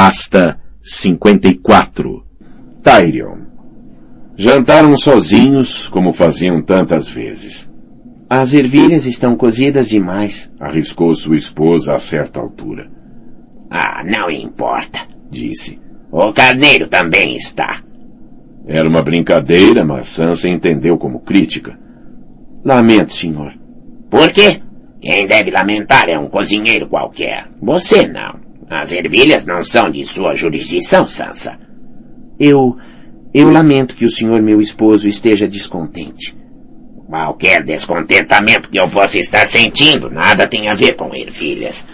Pasta 54 Tyrion Jantaram sozinhos, como faziam tantas vezes. As ervilhas estão cozidas demais, arriscou sua esposa a certa altura. Ah, não importa, disse. O carneiro também está. Era uma brincadeira, mas Sansa entendeu como crítica. Lamento, senhor. Por quê? Quem deve lamentar é um cozinheiro qualquer. Você não. As ervilhas não são de sua jurisdição, Sansa. Eu... eu lamento que o senhor meu esposo esteja descontente. Qualquer descontentamento que eu possa estar sentindo nada tem a ver com ervilhas.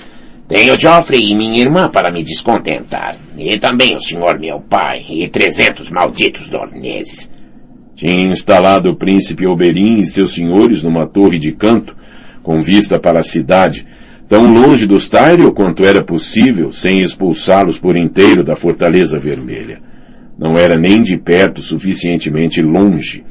Tenho Joffrey e minha irmã para me descontentar. E também o senhor meu pai e trezentos malditos dorneses. Tinha instalado o príncipe Oberyn e seus senhores numa torre de canto, com vista para a cidade, tão longe dos Tyrion quanto era possível, sem expulsá-los por inteiro da Fortaleza Vermelha. Não era nem de perto suficientemente longe.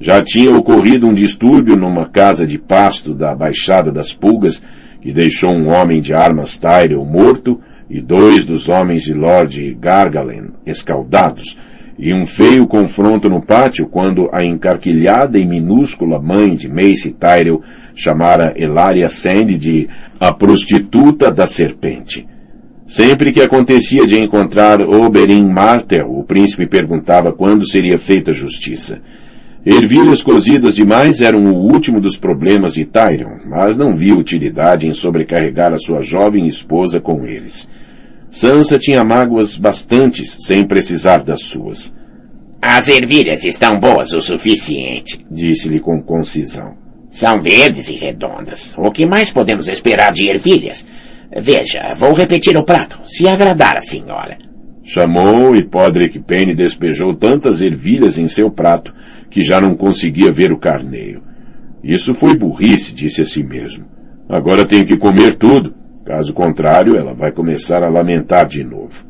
Já tinha ocorrido um distúrbio numa casa de pasto da Baixada das Pulgas, que deixou um homem de armas Tyrell morto e dois dos homens de Lord Gargalen escaldados, e um feio confronto no pátio quando a encarquilhada e minúscula mãe de Mace Tyrell chamara Elaria Sandy de a prostituta da serpente. Sempre que acontecia de encontrar Oberyn Martel, o príncipe perguntava quando seria feita justiça. Ervilhas cozidas demais eram o último dos problemas de Tyrion, mas não via utilidade em sobrecarregar a sua jovem esposa com eles. Sansa tinha mágoas bastantes sem precisar das suas. As ervilhas estão boas o suficiente, disse-lhe com concisão. São verdes e redondas. O que mais podemos esperar de ervilhas? Veja, vou repetir o prato, se agradar a senhora. Chamou e Podrick Penny despejou tantas ervilhas em seu prato que já não conseguia ver o carneiro. Isso foi burrice, disse a si mesmo. Agora tenho que comer tudo. Caso contrário, ela vai começar a lamentar de novo.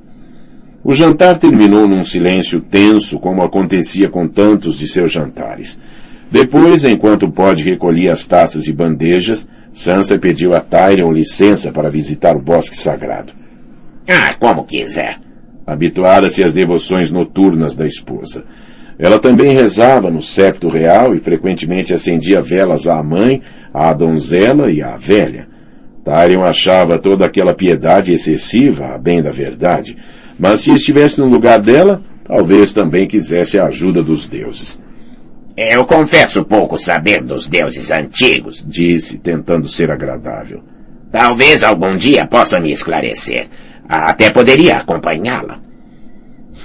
O jantar terminou num silêncio tenso, como acontecia com tantos de seus jantares. Depois, enquanto Pod recolhia as taças e bandejas, Sansa pediu a Tyrion licença para visitar o bosque sagrado. Ah, como quiser. Habituara-se às devoções noturnas da esposa. Ela também rezava no septo real e frequentemente acendia velas à mãe, à donzela e à velha. Tyrion achava toda aquela piedade excessiva, a bem da verdade, mas se estivesse no lugar dela, talvez também quisesse a ajuda dos deuses. Eu confesso pouco saber dos deuses antigos, disse, tentando ser agradável. Talvez algum dia possa me esclarecer. Até poderia acompanhá-la.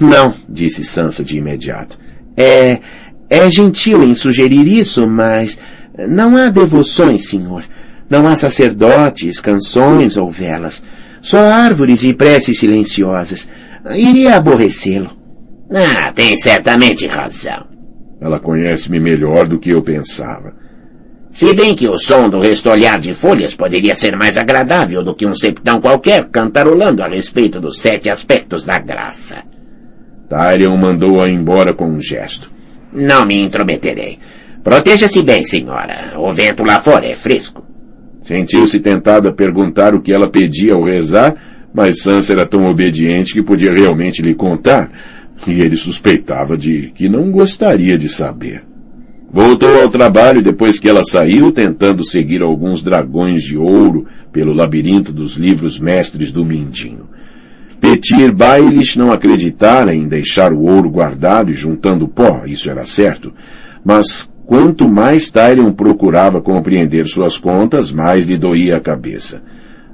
Não, disse Sansa de imediato. É, é gentil em sugerir isso, mas não há devoções, senhor. Não há sacerdotes, canções ou velas. Só árvores e preces silenciosas. Iria aborrecê-lo. Ah, tem certamente razão. Ela conhece-me melhor do que eu pensava. Se bem que o som do restolhar de folhas poderia ser mais agradável do que um septão qualquer cantarolando a respeito dos sete aspectos da graça. Tyrion mandou-a embora com um gesto. Não me intrometerei. Proteja-se bem, senhora. O vento lá fora é fresco. Sentiu-se tentado a perguntar o que ela pedia ao rezar, mas Sansa era tão obediente que podia realmente lhe contar, e ele suspeitava de que não gostaria de saber. Voltou ao trabalho depois que ela saiu, tentando seguir alguns dragões de ouro pelo labirinto dos livros mestres do Mindinho. Petir Baelish não acreditara em deixar o ouro guardado e juntando pó, isso era certo, mas quanto mais Tyrion procurava compreender suas contas, mais lhe doía a cabeça.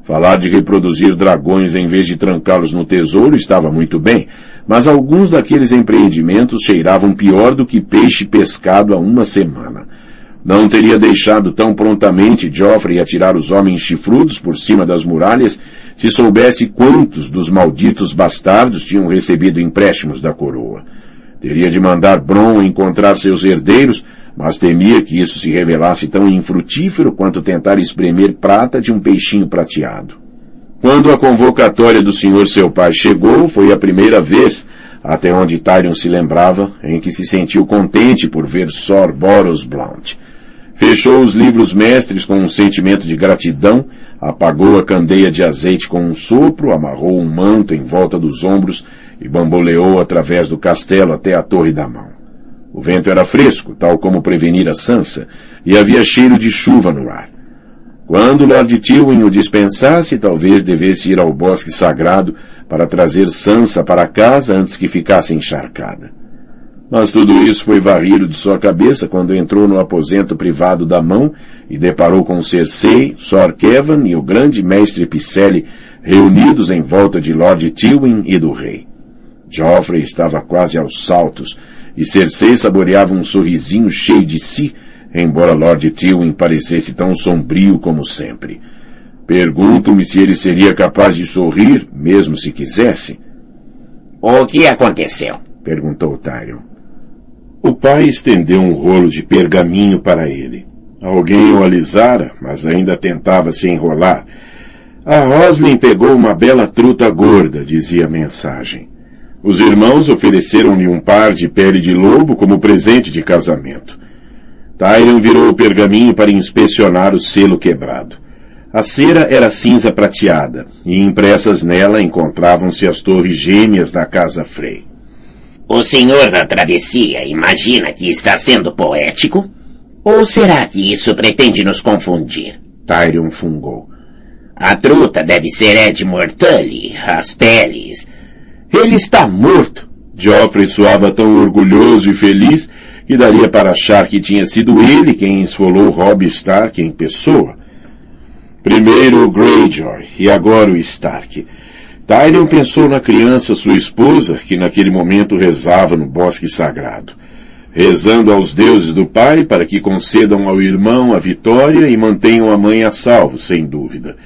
Falar de reproduzir dragões em vez de trancá-los no tesouro estava muito bem, mas alguns daqueles empreendimentos cheiravam pior do que peixe pescado há uma semana. Não teria deixado tão prontamente Joffrey atirar os homens chifrudos por cima das muralhas se soubesse quantos dos malditos bastardos tinham recebido empréstimos da coroa. Teria de mandar Bron encontrar seus herdeiros, mas temia que isso se revelasse tão infrutífero quanto tentar espremer prata de um peixinho prateado. Quando a convocatória do senhor seu pai chegou, foi a primeira vez, até onde Tyrion se lembrava, em que se sentiu contente por ver Sor Boros Blount. Fechou os livros mestres com um sentimento de gratidão, apagou a candeia de azeite com um sopro, amarrou um manto em volta dos ombros e bamboleou através do castelo até a torre da mão. O vento era fresco, tal como prevenira Sansa, e havia cheiro de chuva no ar. Quando Lord Tywin o dispensasse, talvez devesse ir ao bosque sagrado para trazer Sansa para casa antes que ficasse encharcada. Mas tudo isso foi varrido de sua cabeça quando entrou no aposento privado da mão e deparou com Cersei, Sor Kevan e o grande mestre Picelli reunidos em volta de Lord Tywin e do rei. Joffrey estava quase aos saltos e Cersei saboreava um sorrisinho cheio de si, embora Lord Tywin parecesse tão sombrio como sempre. Pergunto-me se ele seria capaz de sorrir, mesmo se quisesse. O que aconteceu? perguntou Tyrion. O pai estendeu um rolo de pergaminho para ele. Alguém o alisara, mas ainda tentava se enrolar. A Roslin pegou uma bela truta gorda, dizia a mensagem. Os irmãos ofereceram-lhe um par de pele de lobo como presente de casamento. Tyrion virou o pergaminho para inspecionar o selo quebrado. A cera era cinza prateada, e impressas nela encontravam-se as torres gêmeas da Casa Frey. O senhor da travessia imagina que está sendo poético? Ou será que isso pretende nos confundir? Tyrion fungou. A truta deve ser Edmure Tully, as peles. Ele está morto. Joffrey soava tão orgulhoso e feliz que daria para achar que tinha sido ele quem esfolou Robb Stark em pessoa. Primeiro o Greyjoy e agora o Stark. Tyrion pensou na criança, sua esposa, que naquele momento rezava no bosque sagrado, rezando aos deuses do pai para que concedam ao irmão a vitória e mantenham a mãe a salvo, sem dúvida.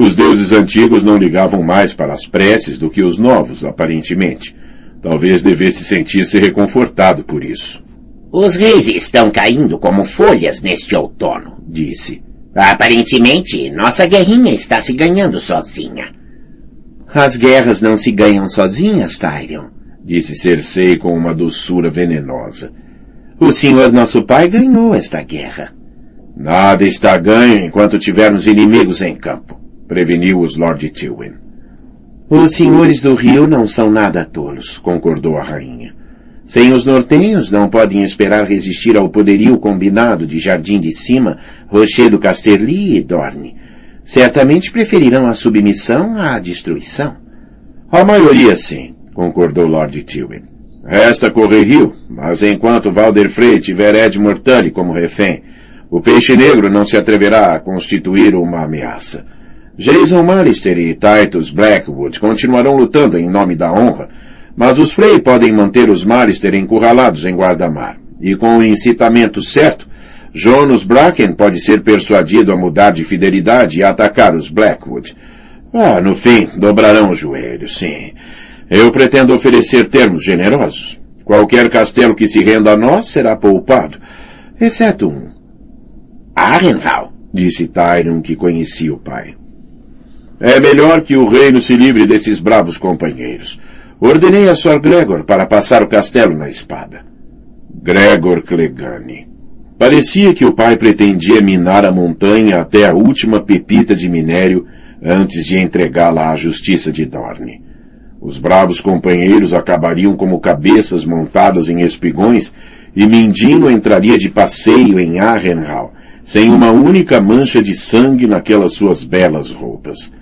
Os deuses antigos não ligavam mais para as preces do que os novos, aparentemente. Talvez devesse sentir-se reconfortado por isso. Os reis estão caindo como folhas neste outono, disse. Aparentemente, nossa guerrinha está se ganhando sozinha. As guerras não se ganham sozinhas, Tyrion, disse Cersei com uma doçura venenosa. O senhor nosso pai ganhou esta guerra. Nada está ganho enquanto tivermos inimigos em campo, preveniu os Lord Tywin. Os senhores do rio não são nada tolos, concordou a rainha. Sem os nortenhos não podem esperar resistir ao poderio combinado de Jardim de Cima, Rochedo Casterly e Dorne. Certamente preferirão a submissão à destruição. A maioria sim, concordou Lord Tywin. Resta correr rio, mas enquanto Valder Frey tiver Edmure Tully como refém, o Peixe Negro não se atreverá a constituir uma ameaça. Jason Mallister e Titus Blackwood continuarão lutando em nome da honra, mas os Frey podem manter os Mallister encurralados em guarda-mar. E com o incitamento certo, Jonas Bracken pode ser persuadido a mudar de fidelidade e atacar os Blackwood. Ah, no fim, dobrarão os joelhos, sim. Eu pretendo oferecer termos generosos. Qualquer castelo que se renda a nós será poupado, exceto um. Arrenhal, disse Tyrion, que conhecia o pai. É melhor que o reino se livre desses bravos companheiros. Ordenei a Sor Gregor para passar o castelo na espada. Gregor Clegane. Parecia que o pai pretendia minar a montanha até a última pepita de minério antes de entregá-la à justiça de Dorne. Os bravos companheiros acabariam como cabeças montadas em espigões e Mindino entraria de passeio em Arrenhal, sem uma única mancha de sangue naquelas suas belas roupas.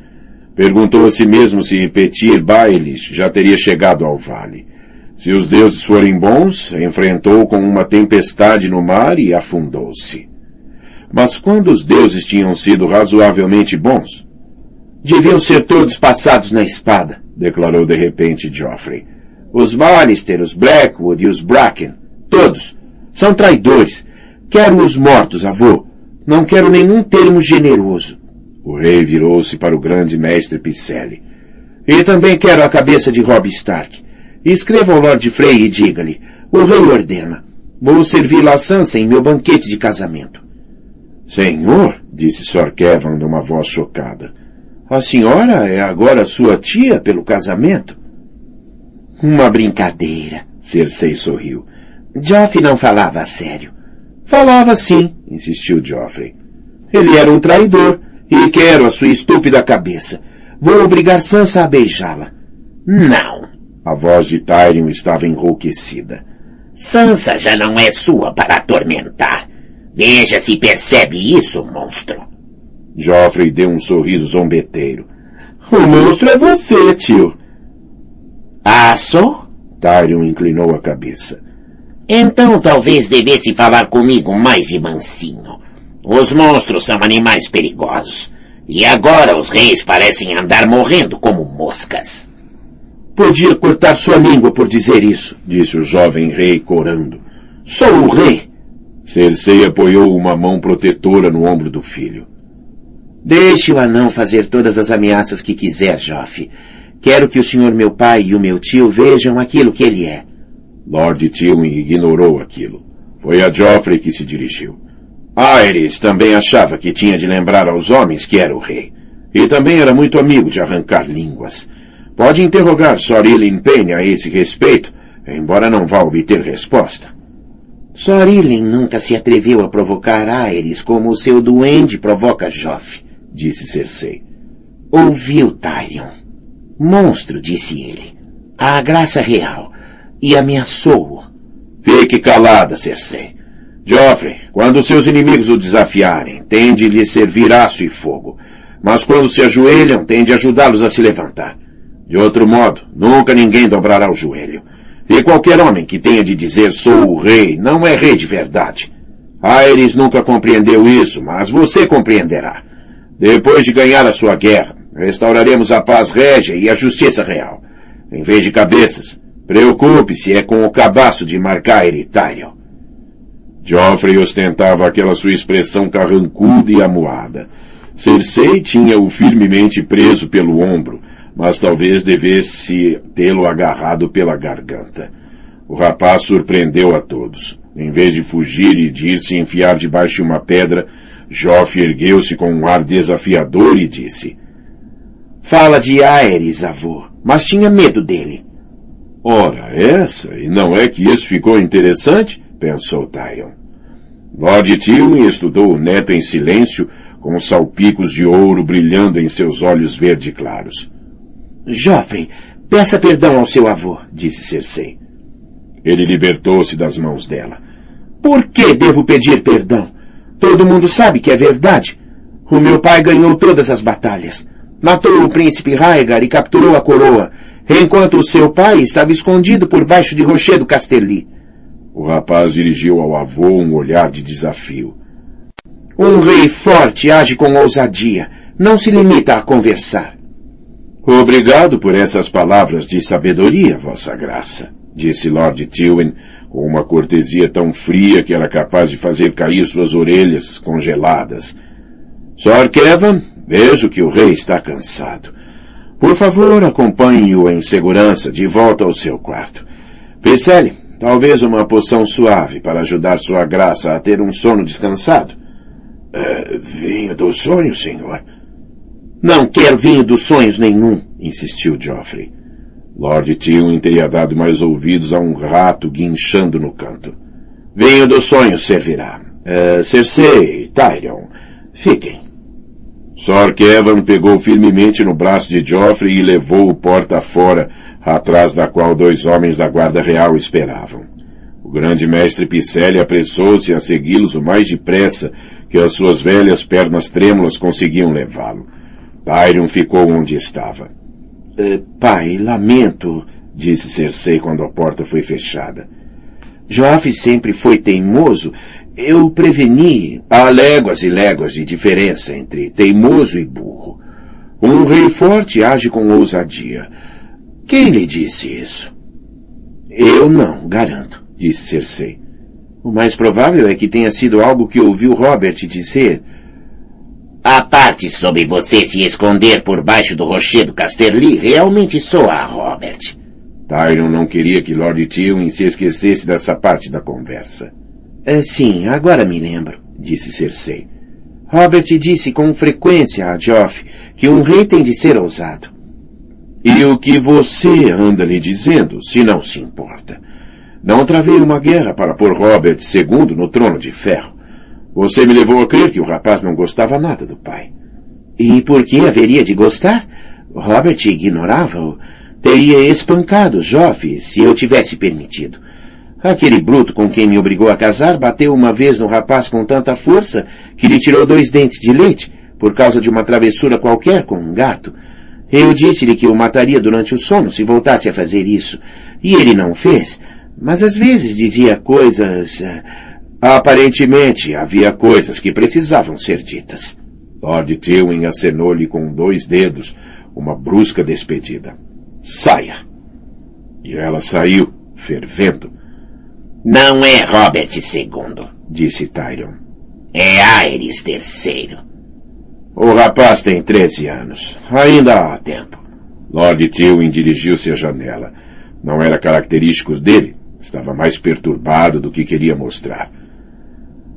Perguntou a si mesmo se Petir Baelish já teria chegado ao vale. Se os deuses forem bons, enfrentou com uma tempestade no mar e afundou-se. Mas quando os deuses tinham sido razoavelmente bons? Deviam ser todos passados na espada, declarou de repente Geoffrey. Os Mallister, os Blackwood e os Bracken. Todos. São traidores. Quero-os mortos, avô. Não quero nenhum termo generoso. O rei virou-se para o grande mestre Picelli. E também quero a cabeça de Robb Stark. Escreva ao Lord Frey e diga-lhe, o rei ordena. Vou servir a Sansa em meu banquete de casamento. Senhor, disse Sir Kevin numa voz chocada, a senhora é agora sua tia pelo casamento? Uma brincadeira, Cersei sorriu. Joffrey não falava a sério. Falava sim, insistiu Joffrey. Ele era um traidor, E quero a sua estúpida cabeça. Vou obrigar Sansa a beijá-la. Não. A voz de Tyrion estava enrouquecida. Sansa já não é sua para atormentar. Veja se percebe isso, monstro. Joffrey deu um sorriso zombeteiro. O monstro é você, tio. Ah, sou? Tyrion inclinou a cabeça. Então talvez devesse falar comigo mais de mansinho. Os monstros são animais perigosos. E agora os reis parecem andar morrendo como moscas. Podia cortar sua língua por dizer isso, disse o jovem rei corando. Sou o rei. Cersei apoiou uma mão protetora no ombro do filho. Deixe o anão fazer todas as ameaças que quiser, Joff. Quero que o senhor meu pai e o meu tio vejam aquilo que ele é. Lord Tywin ignorou aquilo. Foi a Joffrey que se dirigiu. Aerys também achava que tinha de lembrar aos homens que era o rei. E também era muito amigo de arrancar línguas. Pode interrogar Sor Ilyn Payne a esse respeito, embora não vá obter resposta. Sor Ilyn nunca se atreveu a provocar Aerys como o seu duende provoca Joff, disse Cersei. Ouviu Tyrion. Monstro, disse ele. A graça real. E ameaçou-o. Fique calada, Cersei. Joffrey, quando seus inimigos o desafiarem, tende lhe servir aço e fogo. Mas quando se ajoelham, tende ajudá-los a se levantar. De outro modo, nunca ninguém dobrará o joelho. E qualquer homem que tenha de dizer sou o rei, não é rei de verdade. Aerys nunca compreendeu isso, mas você compreenderá. Depois de ganhar a sua guerra, restauraremos a paz régia e a justiça real. Em vez de cabeças, preocupe-se é com o cabaço de Marcaer e Tyrion. Joffrey ostentava aquela sua expressão carrancuda e amuada. Cersei tinha-o firmemente preso pelo ombro, mas talvez devesse tê-lo agarrado pela garganta. O rapaz surpreendeu a todos. Em vez de fugir e de ir se enfiar debaixo de uma pedra, Joffrey ergueu-se com um ar desafiador e disse: Fala de Aerys, avô, mas tinha medo dele. Ora, essa, e não é que isso ficou interessante? Pensou Tyrion. Lord Tywin estudou o neto em silêncio, com salpicos de ouro brilhando em seus olhos verde claros. Joffrey, peça perdão ao seu avô, disse Cersei. Ele libertou-se das mãos dela. Por que devo pedir perdão? Todo mundo sabe que é verdade. O meu pai ganhou todas as batalhas. Matou o príncipe Raegar e capturou a coroa, enquanto o seu pai estava escondido por baixo de Rochedo Casterly. O rapaz dirigiu ao avô um olhar de desafio. Um rei forte age com ousadia. Não se limita a conversar. Obrigado por essas palavras de sabedoria, Vossa Graça, disse Lord Tywin, com uma cortesia tão fria que era capaz de fazer cair suas orelhas congeladas. Sr. Kevin, vejo que o rei está cansado. Por favor, acompanhe-o em segurança de volta ao seu quarto. Picelle, Talvez uma poção suave para ajudar sua graça a ter um sono descansado. Uh, vinho dos sonhos, senhor? Não quero vinho dos sonhos nenhum, insistiu Geoffrey. Lord Tywin teria dado mais ouvidos a um rato guinchando no canto. Vinho dos sonhos servirá. Uh, Cersei, Tyrion, fiquem. Sor Kevan pegou firmemente no braço de Geoffrey e levou-o porta fora, atrás da qual dois homens da guarda real esperavam. O grande mestre Picelli apressou-se a segui-los o mais depressa que as suas velhas pernas trêmulas conseguiam levá-lo. Tyrion ficou onde estava. Uh, pai, lamento, disse Cersei quando a porta foi fechada. Joffrey sempre foi teimoso. Eu preveni. Há léguas e léguas de diferença entre teimoso e burro. Um rei forte age com ousadia. Quem lhe disse isso? Eu não, garanto, disse Cersei. O mais provável é que tenha sido algo que ouviu Robert dizer. A parte sobre você se esconder por baixo do rochedo Casterly realmente soa a Robert. Tyrion não queria que Lord Tywin se esquecesse dessa parte da conversa. É, sim, agora me lembro, disse Cersei. Robert disse com frequência a Joff que um rei tem de ser ousado. E o que você anda lhe dizendo, se não se importa? Não travei uma guerra para pôr Robert II no trono de ferro. Você me levou a crer que o rapaz não gostava nada do pai. E por que haveria de gostar? Robert ignorava-o. Teria espancado Joff se eu tivesse permitido. Aquele bruto com quem me obrigou a casar bateu uma vez no rapaz com tanta força que lhe tirou dois dentes de leite por causa de uma travessura qualquer com um gato. Eu disse-lhe que o mataria durante o sono se voltasse a fazer isso. E ele não fez. Mas às vezes dizia coisas. Eh, aparentemente havia coisas que precisavam ser ditas. Lord Tywin acenou-lhe com dois dedos uma brusca despedida. Saia! E ela saiu, fervendo. Não é Robert II, disse Tyrion. É Aerys III. O rapaz tem 13 anos. Ainda há tempo. Lord Tywin dirigiu-se à janela. Não era característico dele. Estava mais perturbado do que queria mostrar.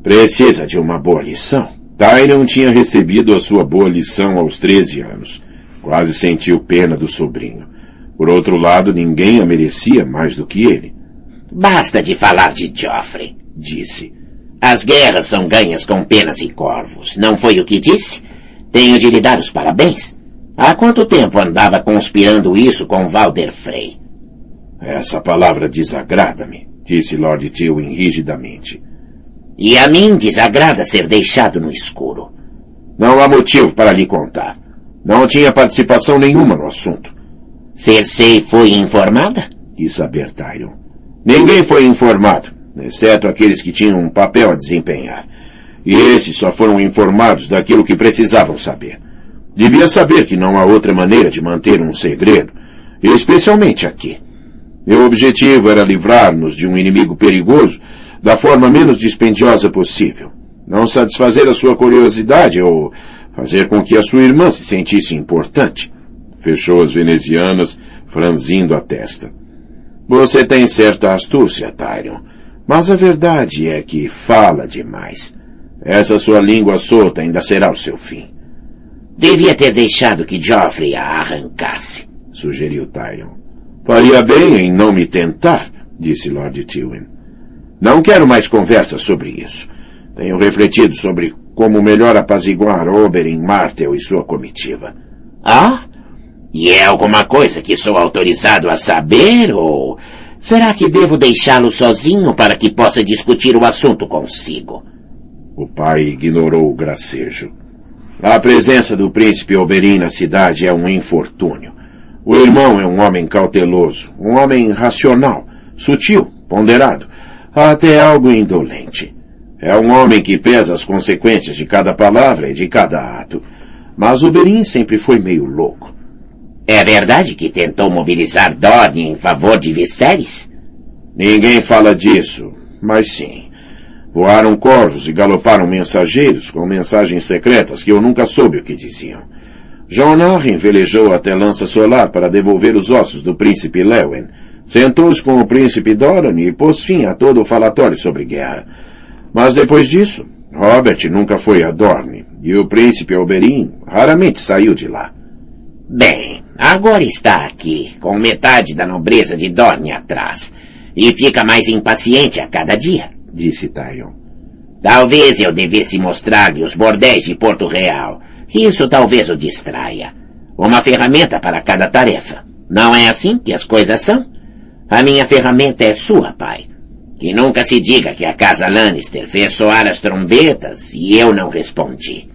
Precisa de uma boa lição. Tyrion tinha recebido a sua boa lição aos 13 anos. Quase sentiu pena do sobrinho. Por outro lado, ninguém a merecia mais do que ele. Basta de falar de Joffrey, disse. As guerras são ganhas com penas e corvos. Não foi o que disse? Tenho de lhe dar os parabéns. Há quanto tempo andava conspirando isso com Walder Frey? Essa palavra desagrada-me, disse Lord Tywin rigidamente. E a mim desagrada ser deixado no escuro. Não há motivo para lhe contar. Não tinha participação nenhuma no assunto. Cersei foi informada? Quis saber Tyrion. Ninguém foi informado, exceto aqueles que tinham um papel a desempenhar. E esses só foram informados daquilo que precisavam saber. Devia saber que não há outra maneira de manter um segredo, especialmente aqui. Meu objetivo era livrar-nos de um inimigo perigoso da forma menos dispendiosa possível. Não satisfazer a sua curiosidade ou fazer com que a sua irmã se sentisse importante. Fechou as venezianas, franzindo a testa. Você tem certa astúcia, Tyrion, mas a verdade é que fala demais. Essa sua língua solta ainda será o seu fim. Devia ter deixado que Joffrey a arrancasse, sugeriu Tyrion. Faria bem em não me tentar, disse Lord Tywin. Não quero mais conversa sobre isso. Tenho refletido sobre como melhor apaziguar Oberyn Martel e sua comitiva. Ah? E é alguma coisa que sou autorizado a saber ou será que devo deixá-lo sozinho para que possa discutir o assunto consigo? O pai ignorou o gracejo. A presença do príncipe Oberyn na cidade é um infortúnio. O irmão é um homem cauteloso, um homem racional, sutil, ponderado, até algo indolente. É um homem que pesa as consequências de cada palavra e de cada ato. Mas Oberyn sempre foi meio louco. É verdade que tentou mobilizar Dorne em favor de Viserys? Ninguém fala disso, mas sim. Voaram corvos e galoparam mensageiros com mensagens secretas que eu nunca soube o que diziam. John Arryn velejou até Lança Solar para devolver os ossos do príncipe Lewin. Sentou-se com o príncipe Doran e pôs fim a todo o falatório sobre guerra. Mas depois disso, Robert nunca foi a Dorne, e o príncipe Oberyn raramente saiu de lá. Bem, agora está aqui, com metade da nobreza de Dorne atrás, e fica mais impaciente a cada dia disse Tyrion. Talvez eu devesse mostrar-lhe os bordéis de Porto Real. Isso talvez o distraia. Uma ferramenta para cada tarefa. Não é assim que as coisas são? A minha ferramenta é sua, pai. Que nunca se diga que a casa Lannister fez soar as trombetas e eu não respondi.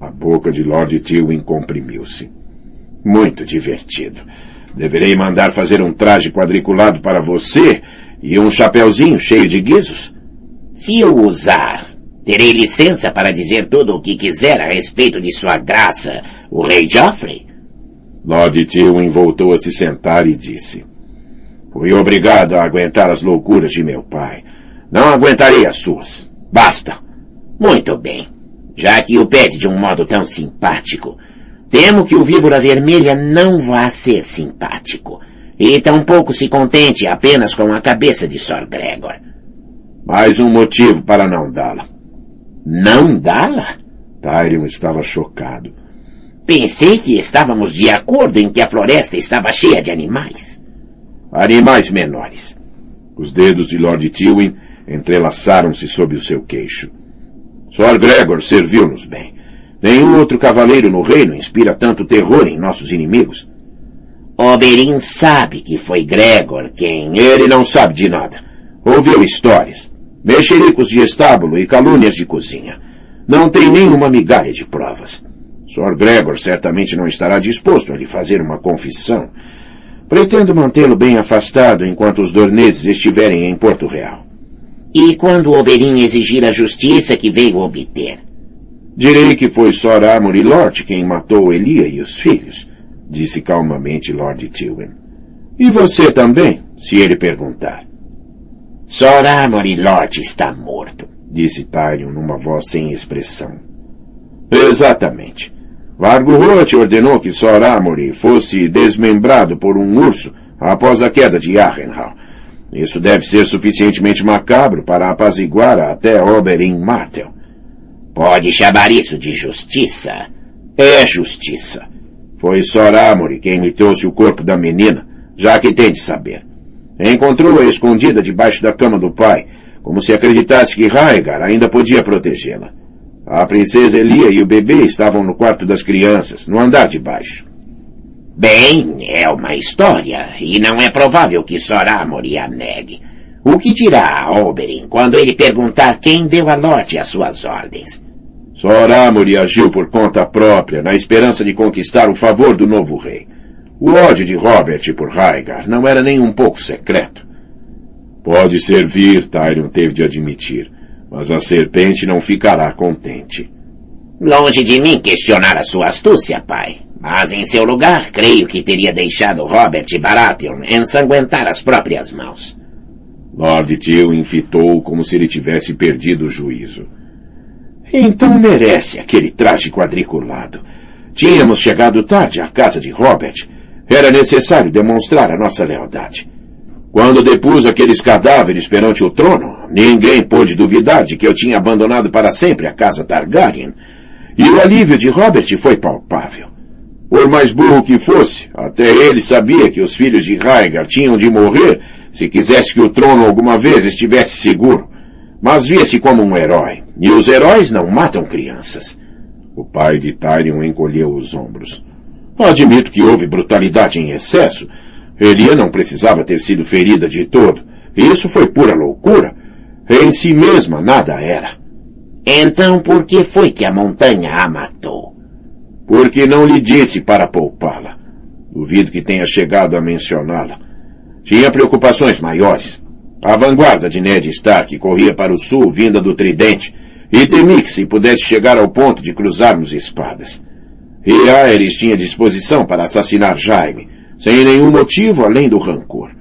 A boca de Lord Tywin comprimiu-se. Muito divertido. Deverei mandar fazer um traje quadriculado para você e um chapeuzinho cheio de guizos? Se eu usar, terei licença para dizer tudo o que quiser a respeito de sua graça, o rei Joffrey? Lord Tywin voltou a se sentar e disse, Fui obrigado a aguentar as loucuras de meu pai. Não aguentarei as suas. Basta. Muito bem. Já que o pede de um modo tão simpático, temo que o víbora vermelha não vá ser simpático. E tampouco se contente apenas com a cabeça de Sir Gregor. Mais um motivo para não dá-la. Não dá-la? Tyrion estava chocado. Pensei que estávamos de acordo em que a floresta estava cheia de animais. Animais menores. Os dedos de Lord Tywin entrelaçaram-se sob o seu queixo. Sir Gregor serviu-nos bem. Nenhum outro cavaleiro no reino inspira tanto terror em nossos inimigos. Oberyn sabe que foi Gregor quem... Ele não sabe de nada. Ouviu histórias. Mexericos de estábulo e calúnias de cozinha. Não tem nenhuma migalha de provas. Sr. Gregor certamente não estará disposto a lhe fazer uma confissão. Pretendo mantê-lo bem afastado enquanto os dorneses estiverem em Porto Real. E quando Oberyn exigir a justiça que veio obter? Direi que foi Sor Amory Lort quem matou Elia e os filhos, disse calmamente Lord Tywin. E você também, se ele perguntar. Sor Amory Lort está morto, disse Tyrion numa voz sem expressão. Exatamente. Vargo Roth ordenou que Sor Amory fosse desmembrado por um urso após a queda de Arrenhal. Isso deve ser suficientemente macabro para apaziguar até Oberyn Martel. Pode chamar isso de justiça? É justiça. Foi Sor Amory quem me trouxe o corpo da menina, já que tem de saber. Encontrou-a escondida debaixo da cama do pai, como se acreditasse que Raegar ainda podia protegê-la. A princesa Elia e o bebê estavam no quarto das crianças, no andar de baixo. Bem, é uma história, e não é provável que Soramori a negue. O que dirá Oberyn quando ele perguntar quem deu a Lorde as suas ordens? Soramori agiu por conta própria, na esperança de conquistar o favor do novo rei. O ódio de Robert por Raegar não era nem um pouco secreto. Pode servir, Tyrion teve de admitir mas a serpente não ficará contente. Longe de mim questionar a sua astúcia, pai. Mas em seu lugar, creio que teria deixado Robert Baratheon ensanguentar as próprias mãos. Lord Tywin fitou como se ele tivesse perdido o juízo. Então merece aquele traje quadriculado. Tínhamos chegado tarde à casa de Robert. Era necessário demonstrar a nossa lealdade. Quando depus aqueles cadáveres perante o trono, ninguém pôde duvidar de que eu tinha abandonado para sempre a casa Targaryen. E o alívio de Robert foi palpável. Por mais burro que fosse, até ele sabia que os filhos de Rhaegar tinham de morrer se quisesse que o trono alguma vez estivesse seguro. Mas via-se como um herói, e os heróis não matam crianças. O pai de Tyrion encolheu os ombros. Admito que houve brutalidade em excesso, Elia não precisava ter sido ferida de todo. Isso foi pura loucura. Em si mesma nada era. Então por que foi que a montanha a matou? Porque não lhe disse para poupá-la. Duvido que tenha chegado a mencioná-la. Tinha preocupações maiores. A vanguarda de Ned Stark corria para o sul, vinda do Tridente, e temi que se pudesse chegar ao ponto de cruzarmos espadas. E Aerys tinha disposição para assassinar Jaime, sem nenhum motivo além do rancor.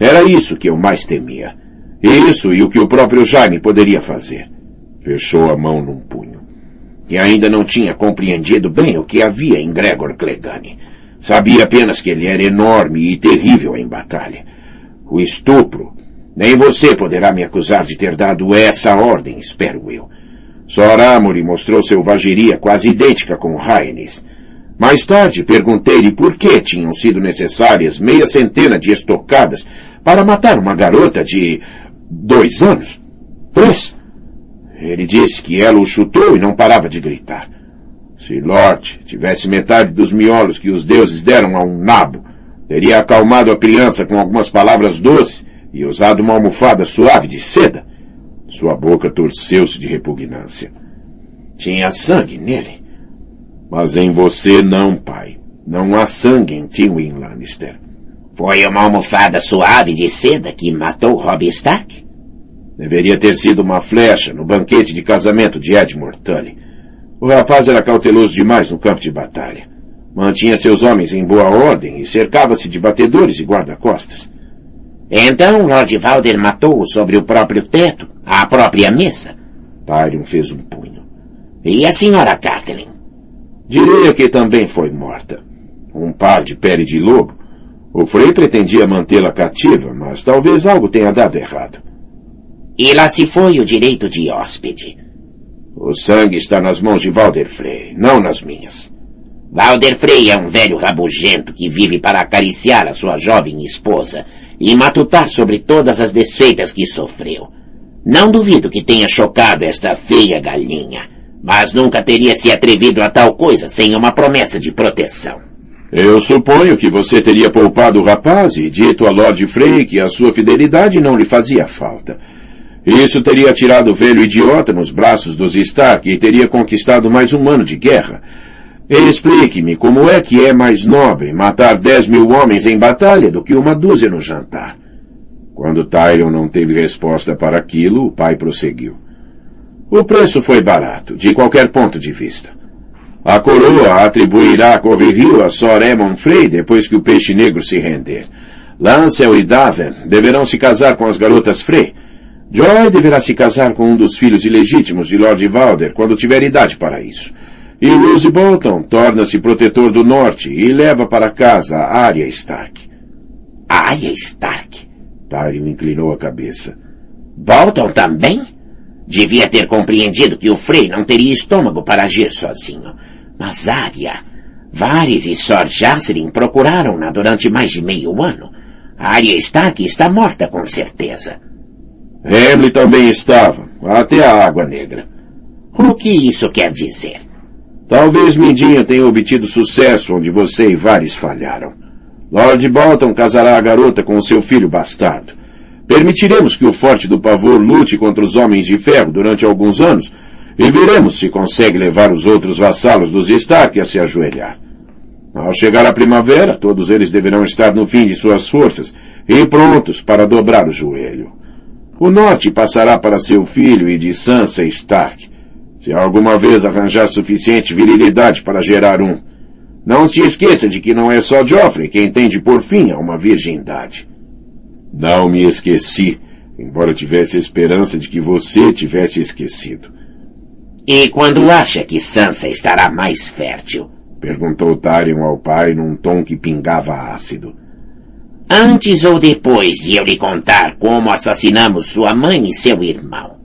Era isso que eu mais temia. Isso e o que o próprio Jaime poderia fazer. Fechou a mão num punho. E ainda não tinha compreendido bem o que havia em Gregor Clegane. Sabia apenas que ele era enorme e terrível em batalha. O estupro. Nem você poderá me acusar de ter dado essa ordem, espero eu. Sor Amory mostrou selvageria quase idêntica com Rhaenys. Mais tarde perguntei-lhe por que tinham sido necessárias meia centena de estocadas para matar uma garota de dois anos. Três. Ele disse que ela o chutou e não parava de gritar. Se Lord tivesse metade dos miolos que os deuses deram a um nabo, teria acalmado a criança com algumas palavras doces e usado uma almofada suave de seda. Sua boca torceu-se de repugnância. Tinha sangue nele. Mas em você não, pai. Não há sangue em Tywin Lannister. Foi uma almofada suave de seda que matou Robb Stark? Deveria ter sido uma flecha no banquete de casamento de Edmure Tully. O rapaz era cauteloso demais no campo de batalha. Mantinha seus homens em boa ordem e cercava-se de batedores e guarda-costas. Então Lord Valder matou-o sobre o próprio teto, a própria mesa? Tyrion fez um punho. E a senhora Catelyn? Diria que também foi morta. Um par de pele de lobo. O Frei pretendia mantê-la cativa, mas talvez algo tenha dado errado. E lá se foi o direito de hóspede. O sangue está nas mãos de Valder Frey, não nas minhas. Valder Frey é um velho rabugento que vive para acariciar a sua jovem esposa e matutar sobre todas as desfeitas que sofreu. Não duvido que tenha chocado esta feia galinha Mas nunca teria se atrevido a tal coisa sem uma promessa de proteção. Eu suponho que você teria poupado o rapaz e dito a Lord Frey que a sua fidelidade não lhe fazia falta. Isso teria tirado o velho idiota nos braços dos Stark e teria conquistado mais um ano de guerra. Explique-me como é que é mais nobre matar dez mil homens em batalha do que uma dúzia no jantar. Quando Tyrion não teve resposta para aquilo, o pai prosseguiu. O preço foi barato, de qualquer ponto de vista. A coroa atribuirá Correrio a Sor Frey depois que o peixe negro se render. Lancel e Daven deverão se casar com as garotas Frey. Joy deverá se casar com um dos filhos ilegítimos de Lord Valder quando tiver idade para isso. E Roose Bolton torna-se protetor do norte e leva para casa a Arya Stark. Arya Stark? Tyrion inclinou a cabeça. Bolton também? Devia ter compreendido que o Frey não teria estômago para agir sozinho. Mas Arya, Varys e Sor Jacelyn procuraram-na durante mais de meio ano. Arya Stark está morta com certeza. Emily também estava, até a Água Negra. O que isso quer dizer? Talvez Mindinha tenha obtido sucesso onde você e Varys falharam. Lord Bolton casará a garota com o seu filho bastardo. Permitiremos que o Forte do Pavor lute contra os Homens de Ferro durante alguns anos e veremos se consegue levar os outros vassalos dos Stark a se ajoelhar. Ao chegar a primavera, todos eles deverão estar no fim de suas forças e prontos para dobrar o joelho. O norte passará para seu filho e de Sansa Stark, se alguma vez arranjar suficiente virilidade para gerar um. Não se esqueça de que não é só Joffrey quem tem de por fim a uma virgindade. Não me esqueci, embora tivesse a esperança de que você tivesse esquecido. E quando acha que Sansa estará mais fértil? Perguntou Tyrion ao pai num tom que pingava ácido. Antes ou depois de eu lhe contar como assassinamos sua mãe e seu irmão?